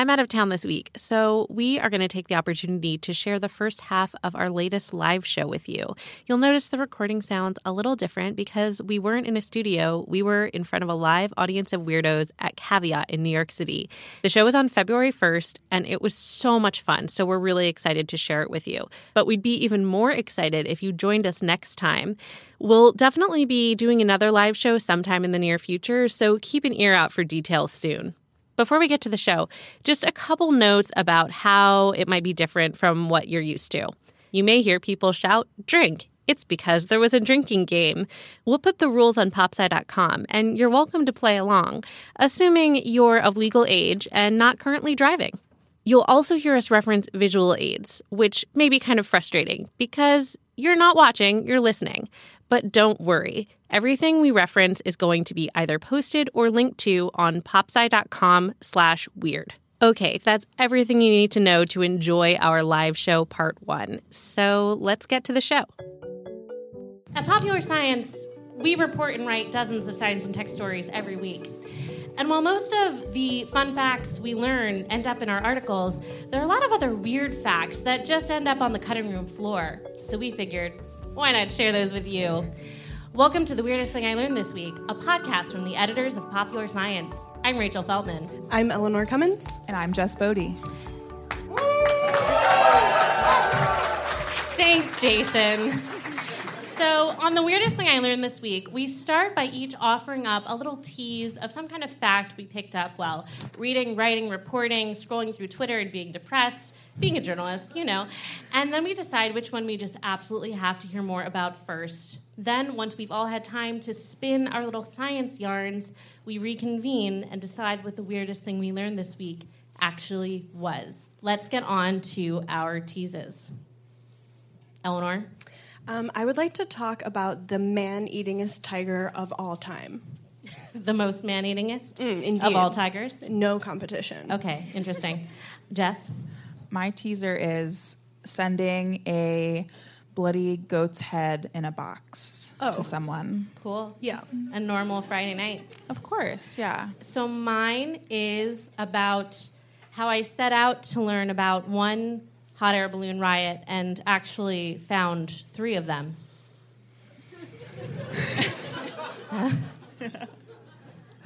I'm out of town this week, so we are going to take the opportunity to share the first half of our latest live show with you. You'll notice the recording sounds a little different because we weren't in a studio. We were in front of a live audience of weirdos at Caveat in New York City. The show was on February 1st, and it was so much fun, so we're really excited to share it with you. But we'd be even more excited if you joined us next time. We'll definitely be doing another live show sometime in the near future, so keep an ear out for details soon. Before we get to the show, just a couple notes about how it might be different from what you're used to. You may hear people shout, drink. It's because there was a drinking game. We'll put the rules on popsci.com, and you're welcome to play along, assuming you're of legal age and not currently driving. You'll also hear us reference visual aids, which may be kind of frustrating because you're not watching, you're listening. But don't worry. Everything we reference is going to be either posted or linked to on popsci.com slash weird. Okay, that's everything you need to know to enjoy our live show part one. So let's get to the show. At Popular Science, we report and write dozens of science and tech stories every week. And while most of the fun facts we learn end up in our articles, there are a lot of other weird facts that just end up on the cutting room floor. So we figured, why not share those with you? Welcome to The Weirdest Thing I Learned This Week, a podcast from the editors of Popular Science. I'm Rachel Feltman. I'm Eleanor Cummins. And I'm Jess Boddy. Thanks, Jason. So, on the weirdest thing I learned this week, we start by each offering up a little tease of some kind of fact we picked up while reading, writing, reporting, scrolling through Twitter, and being depressed, being a journalist, you know. And then we decide which one we just absolutely have to hear more about first. Then, once we've all had time to spin our little science yarns, we reconvene and decide what the weirdest thing we learned this week actually was. Let's get on to our teases. Eleanor? Um, I would like to talk about the man eatingest tiger of all time. the most man eatingest Mm, of all tigers? No competition. Okay, interesting. Jess? My teaser is sending a bloody goat's head in a box Oh. to someone. Cool. Yeah. A normal Friday night. Of course, yeah. So mine is about how I set out to learn about one hot air balloon riot and actually found three of them.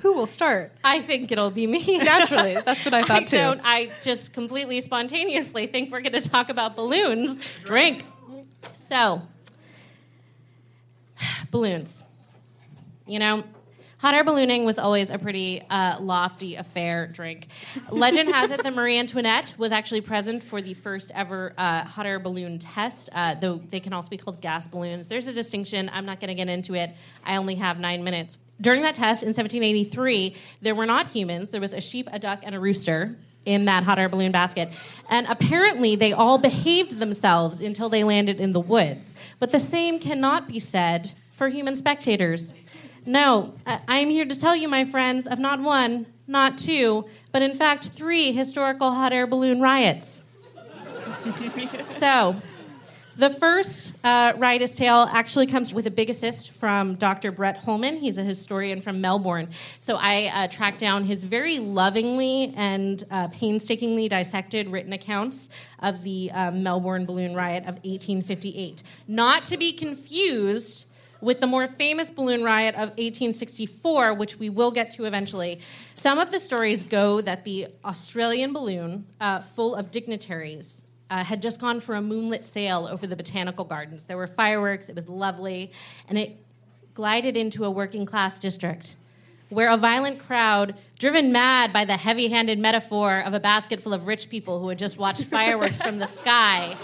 Who will start? I think it'll be me. Naturally, that's what I thought I too. don't. I just completely spontaneously think we're going to talk about balloons. Drink. So, balloons. You know, hot air ballooning was always a pretty uh, lofty affair. Drink. Legend has it that Marie Antoinette was actually present for the first ever uh, hot air balloon test. Uh, though they can also be called gas balloons. There's a distinction. I'm not going to get into it. I only have nine minutes. During that test in 1783, there were not humans. There was a sheep, a duck, and a rooster in that hot air balloon basket. And apparently, they all behaved themselves until they landed in the woods. But the same cannot be said for human spectators. No, I- I'm here to tell you, my friends, of not one, not two, but in fact, three historical hot air balloon riots. so, the first uh, riotous tale actually comes with a big assist from Dr. Brett Holman. He's a historian from Melbourne. So I uh, tracked down his very lovingly and uh, painstakingly dissected written accounts of the uh, Melbourne balloon riot of 1858. Not to be confused with the more famous balloon riot of 1864, which we will get to eventually. Some of the stories go that the Australian balloon, uh, full of dignitaries, uh, had just gone for a moonlit sail over the botanical gardens. There were fireworks, it was lovely, and it glided into a working class district where a violent crowd, driven mad by the heavy handed metaphor of a basket full of rich people who had just watched fireworks from the sky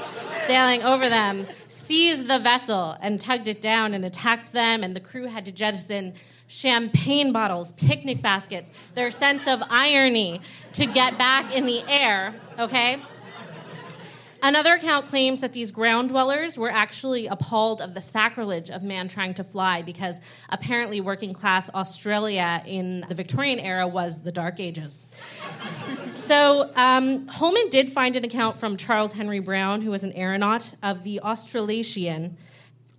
sailing over them, seized the vessel and tugged it down and attacked them, and the crew had to jettison champagne bottles, picnic baskets, their sense of irony to get back in the air, okay? Another account claims that these ground dwellers were actually appalled of the sacrilege of man trying to fly because apparently working class Australia in the Victorian era was the Dark Ages. so um, Holman did find an account from Charles Henry Brown, who was an aeronaut of the Australasian,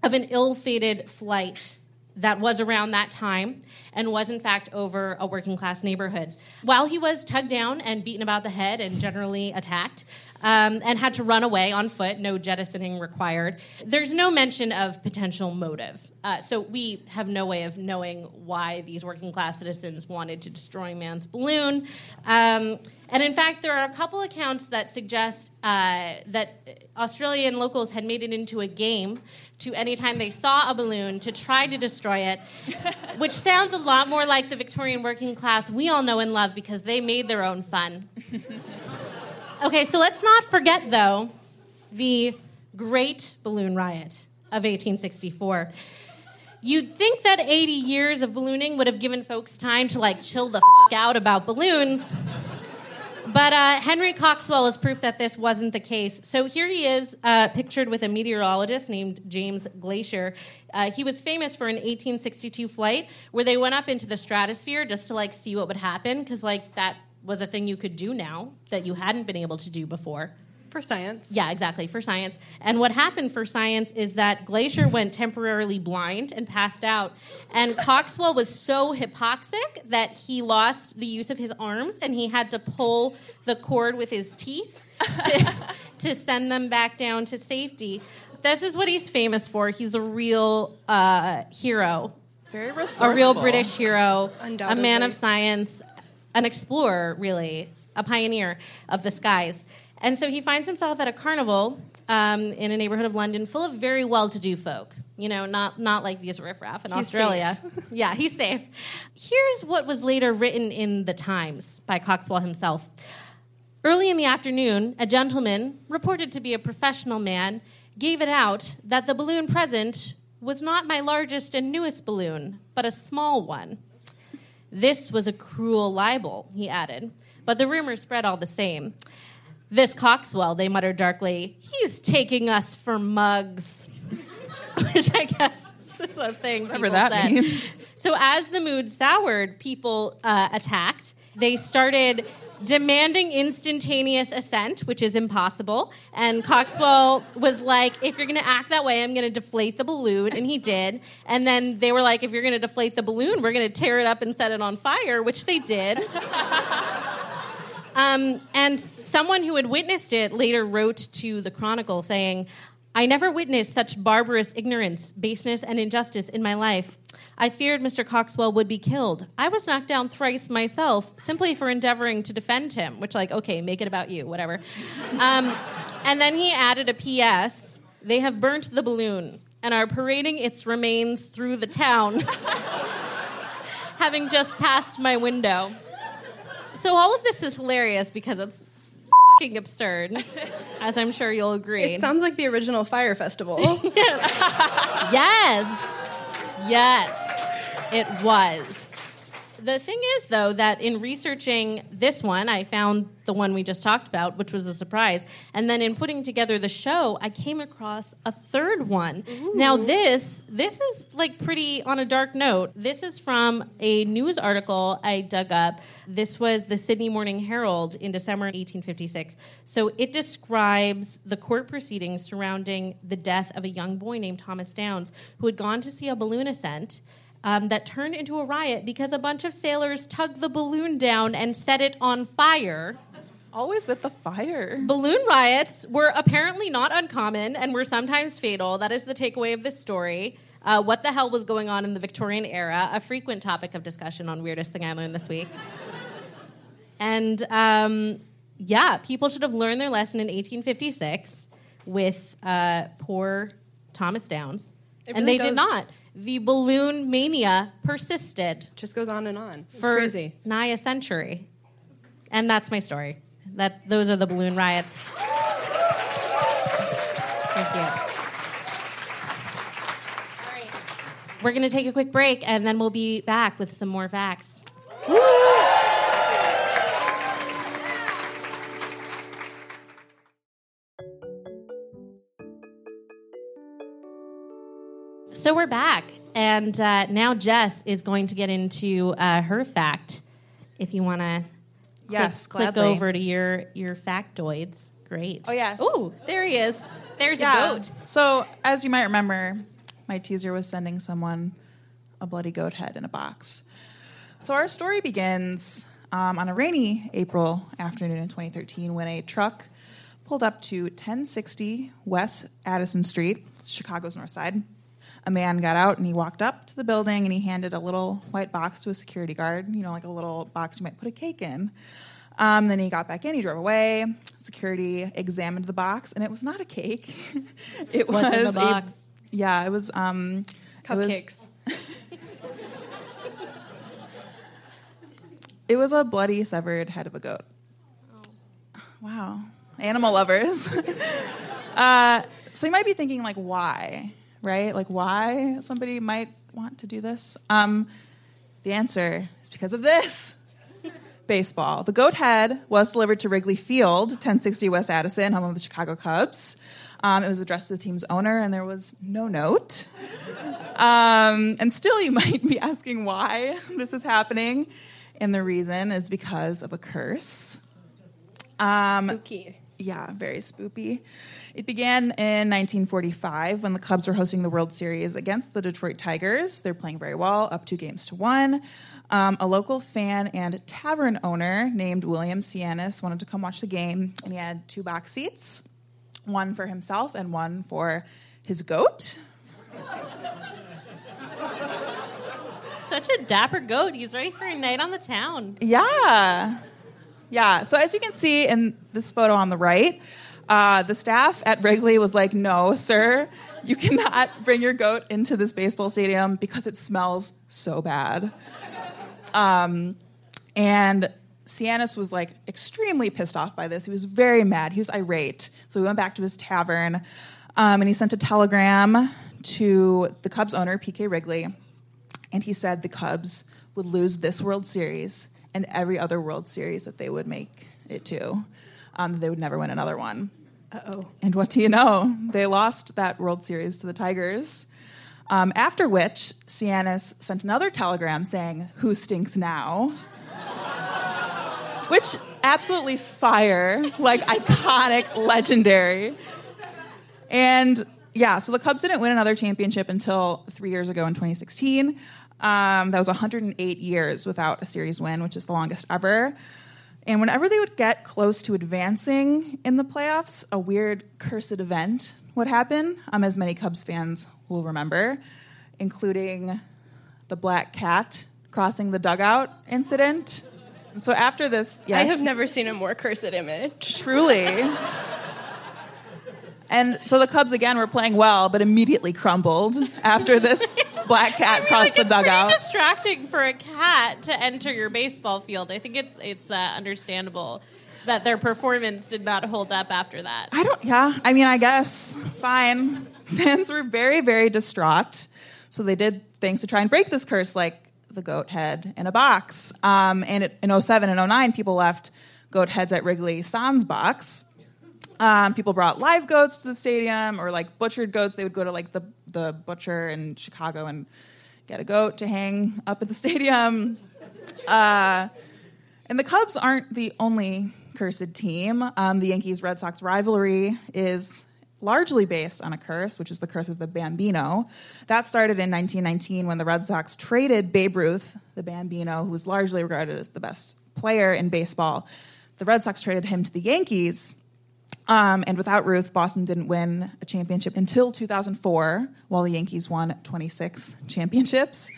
of an ill fated flight that was around that time and was in fact over a working class neighborhood. While he was tugged down and beaten about the head and generally attacked, um, and had to run away on foot, no jettisoning required. There's no mention of potential motive. Uh, so we have no way of knowing why these working class citizens wanted to destroy man's balloon. Um, and in fact, there are a couple accounts that suggest uh, that Australian locals had made it into a game to anytime they saw a balloon to try to destroy it, which sounds a lot more like the Victorian working class we all know and love because they made their own fun. Okay, so let's not forget, though, the Great Balloon Riot of 1864. You'd think that 80 years of ballooning would have given folks time to like chill the f- out about balloons. But uh, Henry Coxwell is proof that this wasn't the case. So here he is, uh, pictured with a meteorologist named James Glaisher. Uh, he was famous for an 1862 flight where they went up into the stratosphere just to like see what would happen, because like that was a thing you could do now that you hadn't been able to do before. For science. Yeah, exactly, for science. And what happened for science is that Glaisher went temporarily blind and passed out. And Coxwell was so hypoxic that he lost the use of his arms and he had to pull the cord with his teeth to, to send them back down to safety. This is what he's famous for. He's a real uh, hero. Very resourceful. A real British hero, a man of science, an explorer, really, a pioneer of the skies. And so he finds himself at a carnival um, in a neighborhood of London full of very well-to-do folk. You know, not not like these riffraff in He's Australia. yeah, he's safe. Here's what was later written in the Times by Coxwell himself. Early in the afternoon, a gentleman, reported to be a professional man, gave it out that the balloon present was not my largest and newest balloon, but a small one. This was a cruel libel, he added, but the rumor spread all the same. This Coxwell, they muttered darkly, he's taking us for mugs. Which I guess is a thing. Whatever that said. means. So as the mood soured, people uh, attacked. They started demanding instantaneous ascent, which is impossible. And Coxwell was like, if you're going to act that way, I'm going to deflate the balloon. And he did. And then they were like, if you're going to deflate the balloon, we're going to tear it up and set it on fire, which they did. Um, and someone who had witnessed it later wrote to the Chronicle saying, I never witnessed such barbarous ignorance, baseness, and injustice in my life. I feared Mr. Coxwell would be killed. I was knocked down thrice myself simply for endeavoring to defend him, which, like, okay, make it about you, whatever. Um, and then he added a P.S. They have burnt the balloon and are parading its remains through the town, having just passed my window. So all of this is hilarious because it's fing absurd, as I'm sure you'll agree. It sounds like the original Fire Festival. yes, yes, it was. The thing is, though, that in researching this one, I found the one we just talked about, which was a surprise. And then in putting together the show, I came across a third one. Now, this this is like pretty on a dark note. This is from a news article I dug up. This was the Sydney Morning Herald in December 1856. So it describes the court proceedings surrounding the death of a young boy named Thomas Downs, who had gone to see a balloon ascent um, that turned into a riot because a bunch of sailors tugged the balloon down and set it on fire. Always with the fire. Balloon riots were apparently not uncommon and were sometimes fatal. That is the takeaway of this story. Uh, what the hell was going on in the Victorian era? A frequent topic of discussion on Weirdest Thing I Learned This Week. And um, yeah, people should have learned their lesson in 1856 with uh, poor Thomas Downs. It and really they did not. The balloon mania persisted Just goes on and on. It's for crazy. nigh a century. And that's my story. That those are the balloon riots. Thank you. All right. we're going to take a quick break and then we'll be back with some more facts. So we're back, and uh, now Jess is going to get into uh, her fact. If you want to, Yes, click, gladly. over to your your factoids. Great. Oh, yes. Oh, there he is. There's Yeah. a goat. So, as you might remember, my teaser was sending someone a bloody goat head in a box. So, our story begins um, on a rainy April afternoon in 2013 when a truck pulled up to 1060 West Addison Street, Chicago's north side. A man got out and he walked up to the building and he handed a little white box to a security guard, you know, like a little box you might put a cake in. Um, then he got back in, he drove away. Security examined the box, and it was not a cake. it What's was in the a- yeah, it was um, it was- Cupcakes. It was a bloody, severed head of a goat. Wow. Animal lovers. uh, so you might be thinking, like, why? Right? Like, why somebody might want to do this? Um, the answer is because of this baseball. The goat head was delivered to Wrigley Field, 1060 West Addison, home of the Chicago Cubs. Um, it was addressed to the team's owner, and there was no note. Um, and still, you might be asking why this is happening. And the reason is because of a curse. Spooky. Yeah, very spoopy. It began in 1945 when the Cubs were hosting the World Series against the Detroit Tigers. They're playing very well, up two games to one. Um, a local fan and tavern owner named William Sianis wanted to come watch the game, and he had two box seats one for himself and one for his goat. Such a dapper goat. He's ready for a night on the town. Yeah. Yeah. So as you can see in this photo on the right, uh, the staff at Wrigley was like, no, sir, you cannot bring your goat into this baseball stadium because it smells so bad. Um, and Sianis was like extremely pissed off by this. He was very mad. He was irate. So he went back to his tavern um, and he sent a telegram to the Cubs owner, PK Wrigley, and he said the Cubs would lose this World Series and every other World Series that they would make it to. Um, they would never win another one. Uh oh. And what do you know? They lost that World Series to the Tigers. Um, after which, Sianis sent another telegram saying, Who stinks now? which absolutely fire, like iconic, legendary. And yeah, so the Cubs didn't win another championship until three years ago in 2016. Um, that was 108 years without a series win, which is the longest ever. And whenever they would get close to advancing in the playoffs, a weird cursed event would happen, um, as many Cubs fans will remember, including the black cat crossing the dugout incident. And so after this, yes, I have never seen a more cursed image. Truly. And so the Cubs again were playing well, but immediately crumbled after this black cat I mean, crossed like, the it's dugout. pretty distracting for a cat to enter your baseball field. I think it's it's uh, understandable that their performance did not hold up after that. I don't, yeah, I mean, I guess, fine. Fans were very, very distraught. So they did things to try and break this curse, like the goat head in a box. Um, and it, in 07 and 09, people left goat heads at Wrigley Sans box. Um, people brought live goats to the stadium or like butchered goats. They would go to like the, the butcher in Chicago and get a goat to hang up at the stadium. Uh, and the Cubs aren't the only cursed team. Um, the Yankees Red Sox rivalry is largely based on a curse, which is the curse of the Bambino. That started in 1919 when the Red Sox traded Babe Ruth, the Bambino, who was largely regarded as the best player in baseball. The Red Sox traded him to the Yankees. Um, and without Ruth, Boston didn't win a championship until 2004, while the Yankees won 26 championships.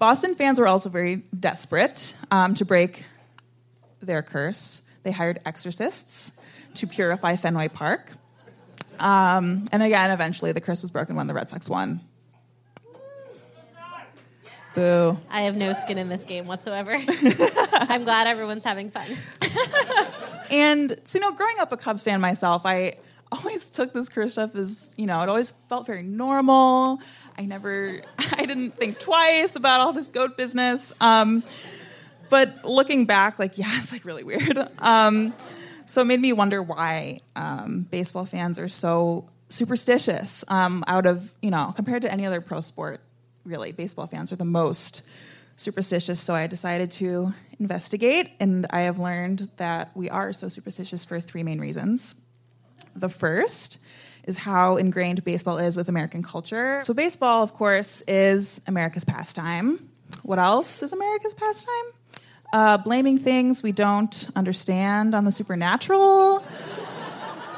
Boston fans were also very desperate um, to break their curse. They hired exorcists to purify Fenway Park. Um, and again, eventually, the curse was broken when the Red Sox won. Boo. I have no skin in this game whatsoever. I'm glad everyone's having fun. And so, you know, growing up a Cubs fan myself, I always took this curse stuff as, you know, it always felt very normal. I never, I didn't think twice about all this goat business. Um, but looking back, like, yeah, it's like really weird. Um, so it made me wonder why um, baseball fans are so superstitious um, out of, you know, compared to any other pro sport, really, baseball fans are the most superstitious. So I decided to investigate, and I have learned that we are so superstitious for three main reasons. The first is how ingrained baseball is with American culture. So, baseball, of course, is America's pastime. What else is America's pastime? Uh, blaming things we don't understand on the supernatural.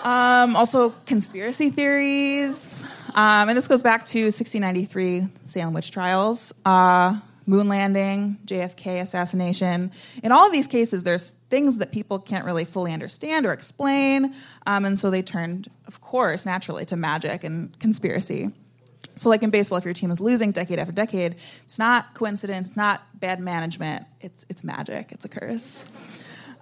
Um, also, conspiracy theories. Um, and this goes back to 1693 Salem witch trials, uh, moon landing, JFK assassination. In all of these cases, there's things that people can't really fully understand or explain. Um, and so they turned, of course, naturally to magic and conspiracy. So, like in baseball, if your team is losing decade after decade, it's not coincidence, it's not bad management, it's, it's magic, it's a curse.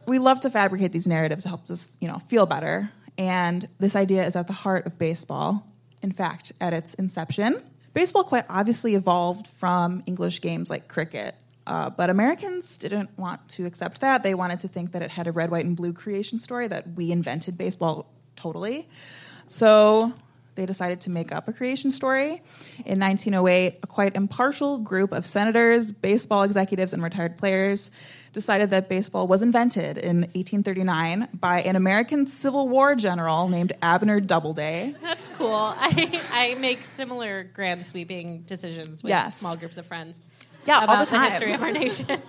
We love to fabricate these narratives to help us, you know, feel better. And this idea is at the heart of baseball. In fact, at its inception, baseball quite obviously evolved from English games like cricket. Uh, but Americans didn't want to accept that. They wanted to think that it had a red, white, and blue creation story, that we invented baseball totally. So they decided to make up a creation story. In 1908, a quite impartial group of senators, baseball executives, and retired players decided that baseball was invented in 1839 by an American Civil War general named Abner Doubleday. That's cool. I, I make similar grand sweeping decisions with Yes. small groups of friends. Yeah, all the time. history of our nation.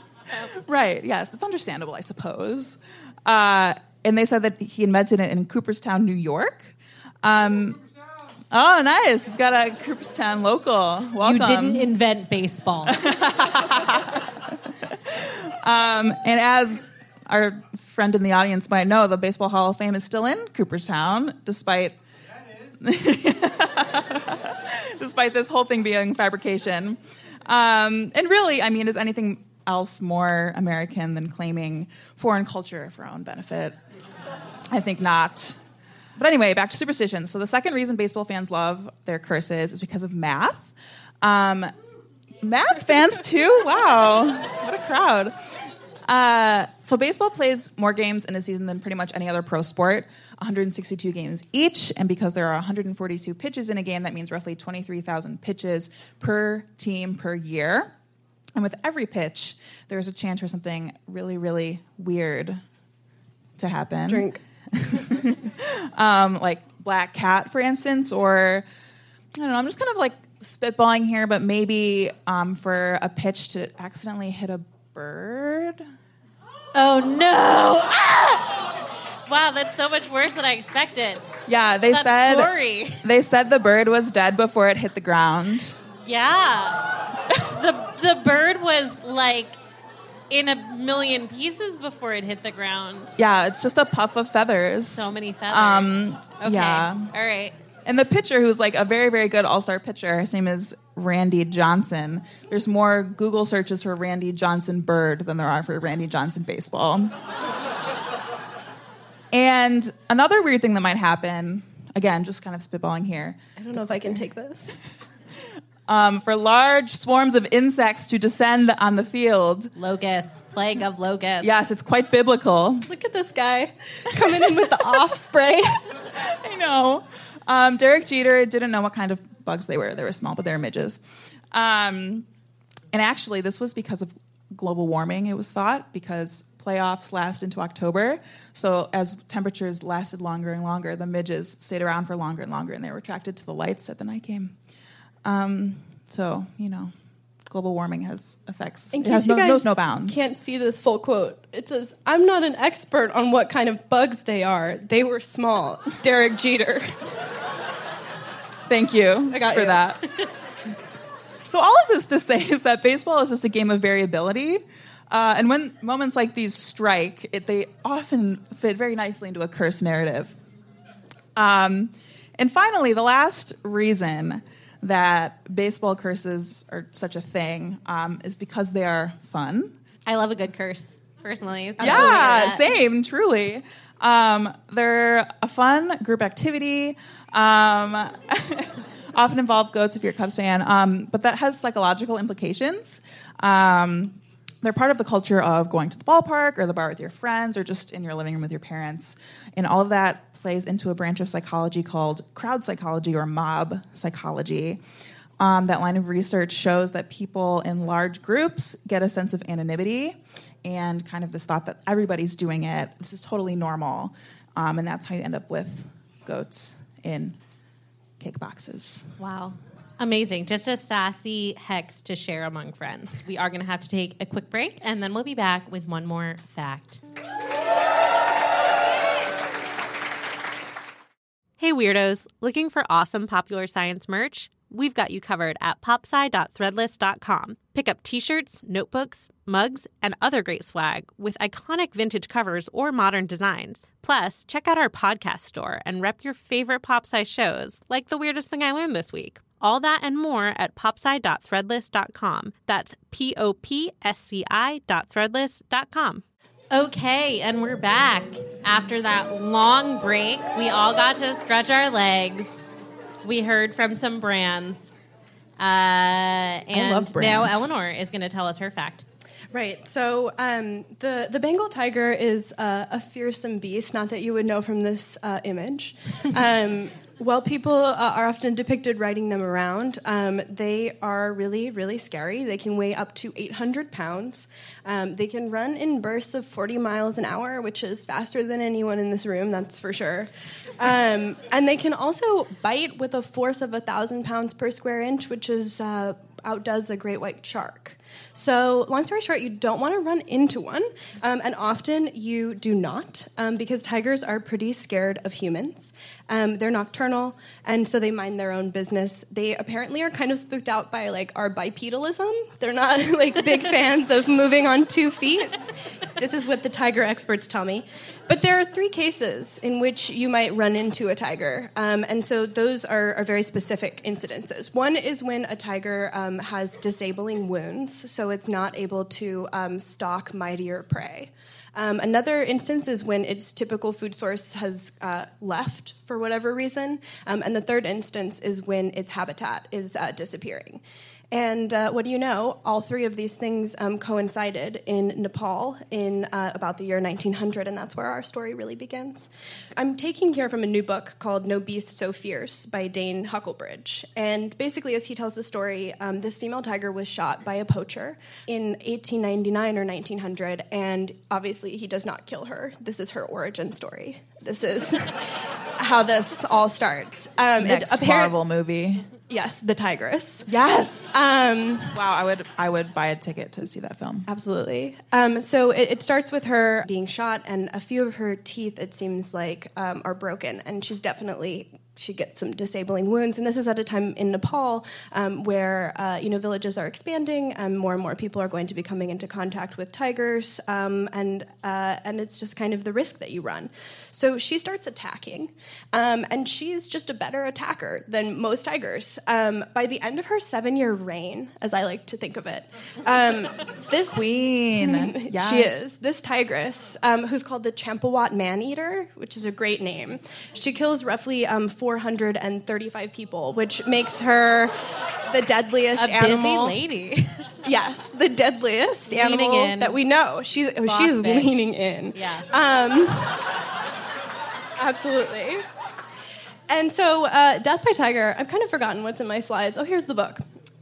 Right, yes, it's understandable, I suppose. Uh, and they said that he invented it in Cooperstown, New York. Um, oh, nice. We've got a Cooperstown local. Welcome. You didn't invent baseball. And as our friend in the audience might know, the Baseball Hall of Fame is still in Cooperstown, despite despite this whole thing being fabrication. Um, and really, I mean, is anything else more American than claiming foreign culture for our own benefit? I think not. But anyway, back to superstitions. So the second reason baseball fans love their curses is because of math. Um, math fans too? Wow, what a crowd. Uh, so baseball plays more games in a season than pretty much any other pro sport 162 games each and because there are 142 pitches in a game that means roughly 23000 pitches per team per year and with every pitch there's a chance for something really really weird to happen Drink. um, like black cat for instance or i don't know i'm just kind of like spitballing here but maybe um, for a pitch to accidentally hit a bird oh no! Ah! Wow, that's so much worse than I expected. Yeah, they That's said gory. they said the bird was dead before it hit the ground. Yeah. the the bird was like in a million pieces before it hit the ground. Yeah, it's just a puff of feathers. So many feathers. Um, okay. yeah. All right. And the pitcher, who's like a very, very good all star pitcher, his name is Randy Johnson. There's more Google searches for Randy Johnson bird than there are for Randy Johnson baseball. and another weird thing that might happen, again, just kind of spitballing here, I don't know if I can take this. um, for large swarms of insects to descend on the field. Locust. Plague of locusts. Yes, it's quite biblical. Look at this guy coming in with the off spray. I know. Um, Derek Jeter didn't know what kind of bugs they were. They were small, but they were midges. Um, and actually, this was because of global warming, it was thought, because playoffs last into October. So as temperatures lasted longer and longer, the midges stayed around for longer and longer, and they were attracted to the lights at the night game. Um, so, you know, global warming has effects. In case has you no, guys no bounds. can't see this full quote, it says, "I'm not an expert on what kind of bugs they are. They were small." Derek Jeter. Thank you I got for you. that. so all of this to say is that baseball is just a game of variability. Uh, and when moments like these strike, it, they often fit very nicely into a curse narrative. Um, and finally, the last reason that baseball curses are such a thing um, is because they are fun. I love a good curse, personally. So Yeah, same, truly. Um, they're a fun group activity. Um, often involve goats if you're a Cubs fan, um, but that has psychological implications. Um, they're part of the culture of going to the ballpark or the bar with your friends or just in your living room with your parents. And all of that plays into a branch of psychology called crowd psychology or mob psychology. Um, that line of research shows that people in large groups get a sense of anonymity and kind of this thought that everybody's doing it. This is totally normal. Um, and that's how you end up with goats in cake boxes. Wow. Amazing. Just a sassy hex to share among friends. We are going to have to take a quick break and then we'll be back with one more fact. Hey, weirdos. Looking for awesome popular science merch? We've got you covered at popsci.threadless.com. Pick up t shirts, notebooks, mugs, and other great swag with iconic vintage covers or modern designs. Plus, check out our podcast store and rep your favorite PopSci shows, like The Weirdest Thing I Learned This Week. All that and more at popsci.threadless.com. That's P O P S C I.threadless.com. Okay, and we're back. After that long break, we all got to stretch our legs. We heard from some brands. Uh, and love now. Eleanor is going to tell us her fact. Right. So um, the the Bengal tiger is uh, a fearsome beast. Not that you would know from this uh, image. Um, while people uh, are often depicted riding them around, um, they are really, really scary. They can weigh up to 800 pounds. Um, they can run in bursts of 40 miles an hour, which is faster than anyone in this room, that's for sure. Um, and they can also bite with a force of 1,000 pounds per square inch, which is uh, outdoes a great white shark. So, long story short, you don't want to run into one, um, and often you do not, um, because tigers are pretty scared of humans. Um, they're nocturnal, and so they mind their own business. They apparently are kind of spooked out by like our bipedalism. They're not like big fans of moving on two feet. This is what the tiger experts tell me. But there are three cases in which you might run into a tiger, um, and so those are, are very specific incidences. One is when a tiger um, has disabling wounds, so it's not able to um, stalk mightier prey. Um, another instance is when its typical food source has uh, left for whatever reason. Um, and the third instance is when its habitat is uh, disappearing. And uh, what do you know? All three of these things um, coincided in Nepal in uh, about the year 1900, and that's where our story really begins. I'm taking here from a new book called No Beast So Fierce by Dane Huckelbridge. And basically, as he tells the story, um, this female tiger was shot by a poacher in 1899 or 1900, and obviously, he does not kill her. This is her origin story. This is how this all starts. Um, Next apparent- Marvel movie. Yes, the tigress. Yes. Um, wow, I would I would buy a ticket to see that film. Absolutely. Um, so it, it starts with her being shot, and a few of her teeth, it seems like, um, are broken, and she's definitely she gets some disabling wounds. And this is at a time in Nepal um, where uh, you know villages are expanding, and more and more people are going to be coming into contact with tigers, um, and uh, and it's just kind of the risk that you run. So she starts attacking, um, and she's just a better attacker than most tigers. Um, by the end of her seven-year reign, as I like to think of it, um, this Queen. Yes. she is. This tigress, um, who's called the Champawat Man Eater, which is a great name, she kills roughly um, 435 people, which makes her the deadliest A animal. lady. Yes, the deadliest animal in. that we know. She's Boss she is bitch. leaning in. yeah. Um, absolutely. And so, uh, Death by Tiger, I've kind of forgotten what's in my slides. Oh, here's the book.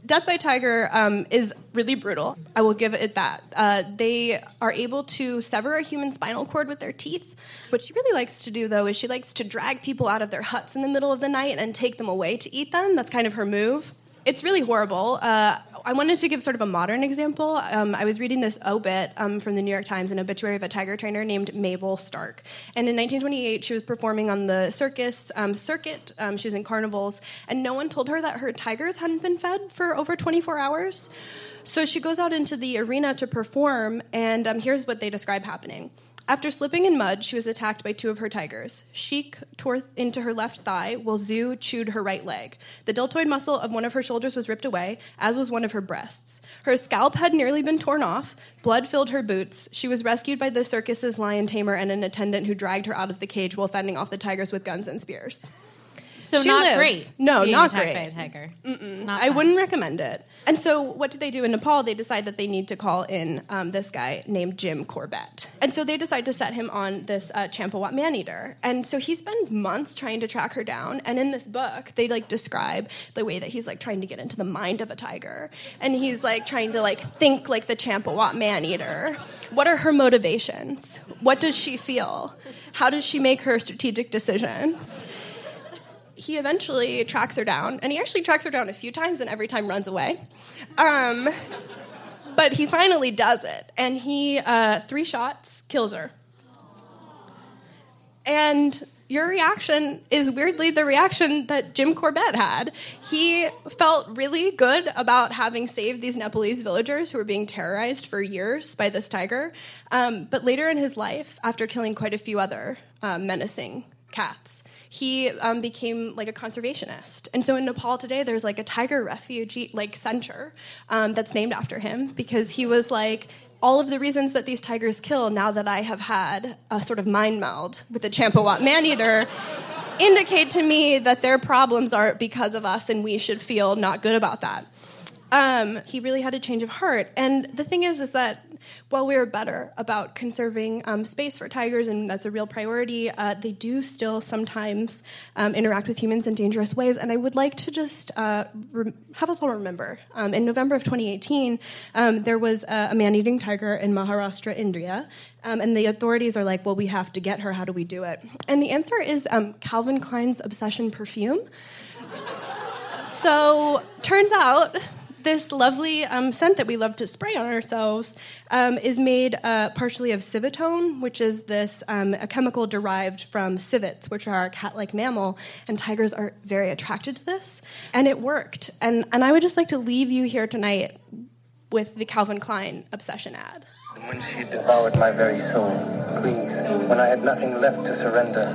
Death by Tiger um, is really brutal. I will give it that. Uh, they are able to sever a human spinal cord with their teeth. What she really likes to do, though, is she likes to drag people out of their huts in the middle of the night and take them away to eat them. That's kind of her move. It's really horrible. Uh, I wanted to give sort of a modern example. Um, I was reading this obit um, from the New York Times, an obituary of a tiger trainer named Mabel Stark. And in 1928, she was performing on the circus um, circuit. Um, she was in carnivals, and no one told her that her tigers hadn't been fed for over 24 hours. So she goes out into the arena to perform, and um, here's what they describe happening. After slipping in mud, she was attacked by two of her tigers. Sheik tore into her left thigh, while Zoo chewed her right leg. The deltoid muscle of one of her shoulders was ripped away, as was one of her breasts. Her scalp had nearly been torn off. Blood filled her boots. She was rescued by the circus's lion tamer and an attendant who dragged her out of the cage while fending off the tigers with guns and spears. So She not lives. great. No, being not attacked great. By a tiger. Not I fun. wouldn't recommend it. And so, what do they do in Nepal? They decide that they need to call in um, this guy named Jim Corbett. And so, they decide to set him on this uh, Champawat man eater. And so, he spends months trying to track her down. And in this book, they like describe the way that he's like trying to get into the mind of a tiger. And he's like trying to like think like the Champawat man eater. What are her motivations? What does she feel? How does she make her strategic decisions? He eventually tracks her down, and he actually tracks her down a few times and every time runs away. Um, but he finally does it, and he, uh, three shots, kills her. And your reaction is weirdly the reaction that Jim Corbett had. He felt really good about having saved these Nepalese villagers who were being terrorized for years by this tiger. Um, but later in his life, after killing quite a few other um, menacing cats, he um, became like a conservationist. And so in Nepal today, there's like a tiger refugee like center um, that's named after him because he was like, all of the reasons that these tigers kill now that I have had a sort of mind meld with the Champawat man-eater indicate to me that their problems are because of us and we should feel not good about that. Um, he really had a change of heart. And the thing is, is that while we're better about conserving um, space for tigers, and that's a real priority, uh, they do still sometimes um, interact with humans in dangerous ways. And I would like to just uh, have us all remember um, in November of 2018, um, there was a, a man eating tiger in Maharashtra, India. Um, and the authorities are like, well, we have to get her. How do we do it? And the answer is um, Calvin Klein's Obsession perfume. So, turns out this lovely um, scent that we love to spray on ourselves um, is made uh, partially of civetone, which is this um, a chemical derived from civets, which are a cat-like mammal, and tigers are very attracted to this. And it worked. And and I would just like to leave you here tonight with the Calvin Klein obsession ad. When she devoured my very soul, please, when I had nothing left to surrender,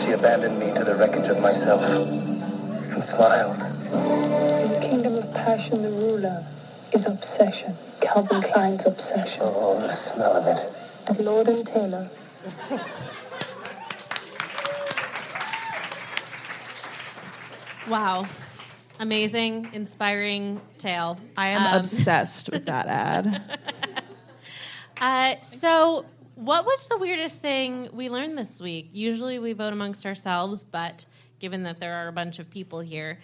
she abandoned me to the wreckage of myself and smiled. Kingdom of passion, the ruler is obsession. Calvin Klein's obsession. Oh, the smell of it. At Lord and Taylor. Wow. Amazing, inspiring tale. I am Um, obsessed with that ad. Uh, so, what was the weirdest thing we learned this week? Usually we vote amongst ourselves, but given that there are a bunch of people here,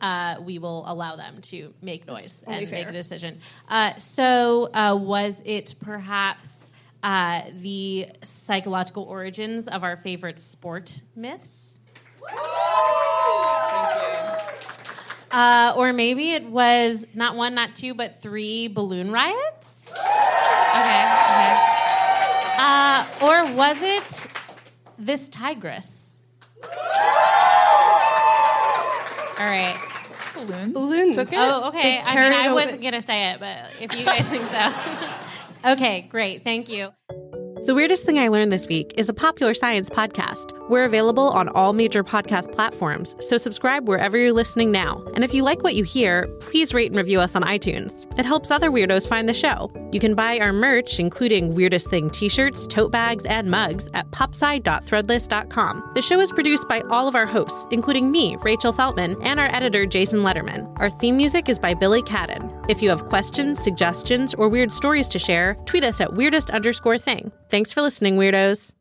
uh, we will allow them to make noise and make a decision. Uh, so, uh, was it perhaps uh, the psychological origins of our favorite sport myths? Uh, or maybe it was not one, not two, but three balloon riots? Okay, okay. Uh, or was it this tigress? All right. Balloons. Balloons. Took it. Oh, okay. I mean, I wasn't going to say it, but if you guys think so. okay, great. Thank you. The Weirdest Thing I Learned This Week is a popular science podcast. We're available on all major podcast platforms, so subscribe wherever you're listening now. And if you like what you hear, please rate and review us on iTunes. It helps other weirdos find the show. You can buy our merch, including Weirdest Thing t shirts, tote bags, and mugs, at popsci.threadless.com. The show is produced by all of our hosts, including me, Rachel Feltman, and our editor, Jason Lederman. Our theme music is by Billy Cadden. If you have questions, suggestions, or weird stories to share, tweet us at weirdest underscore thing. Thanks for listening, weirdos.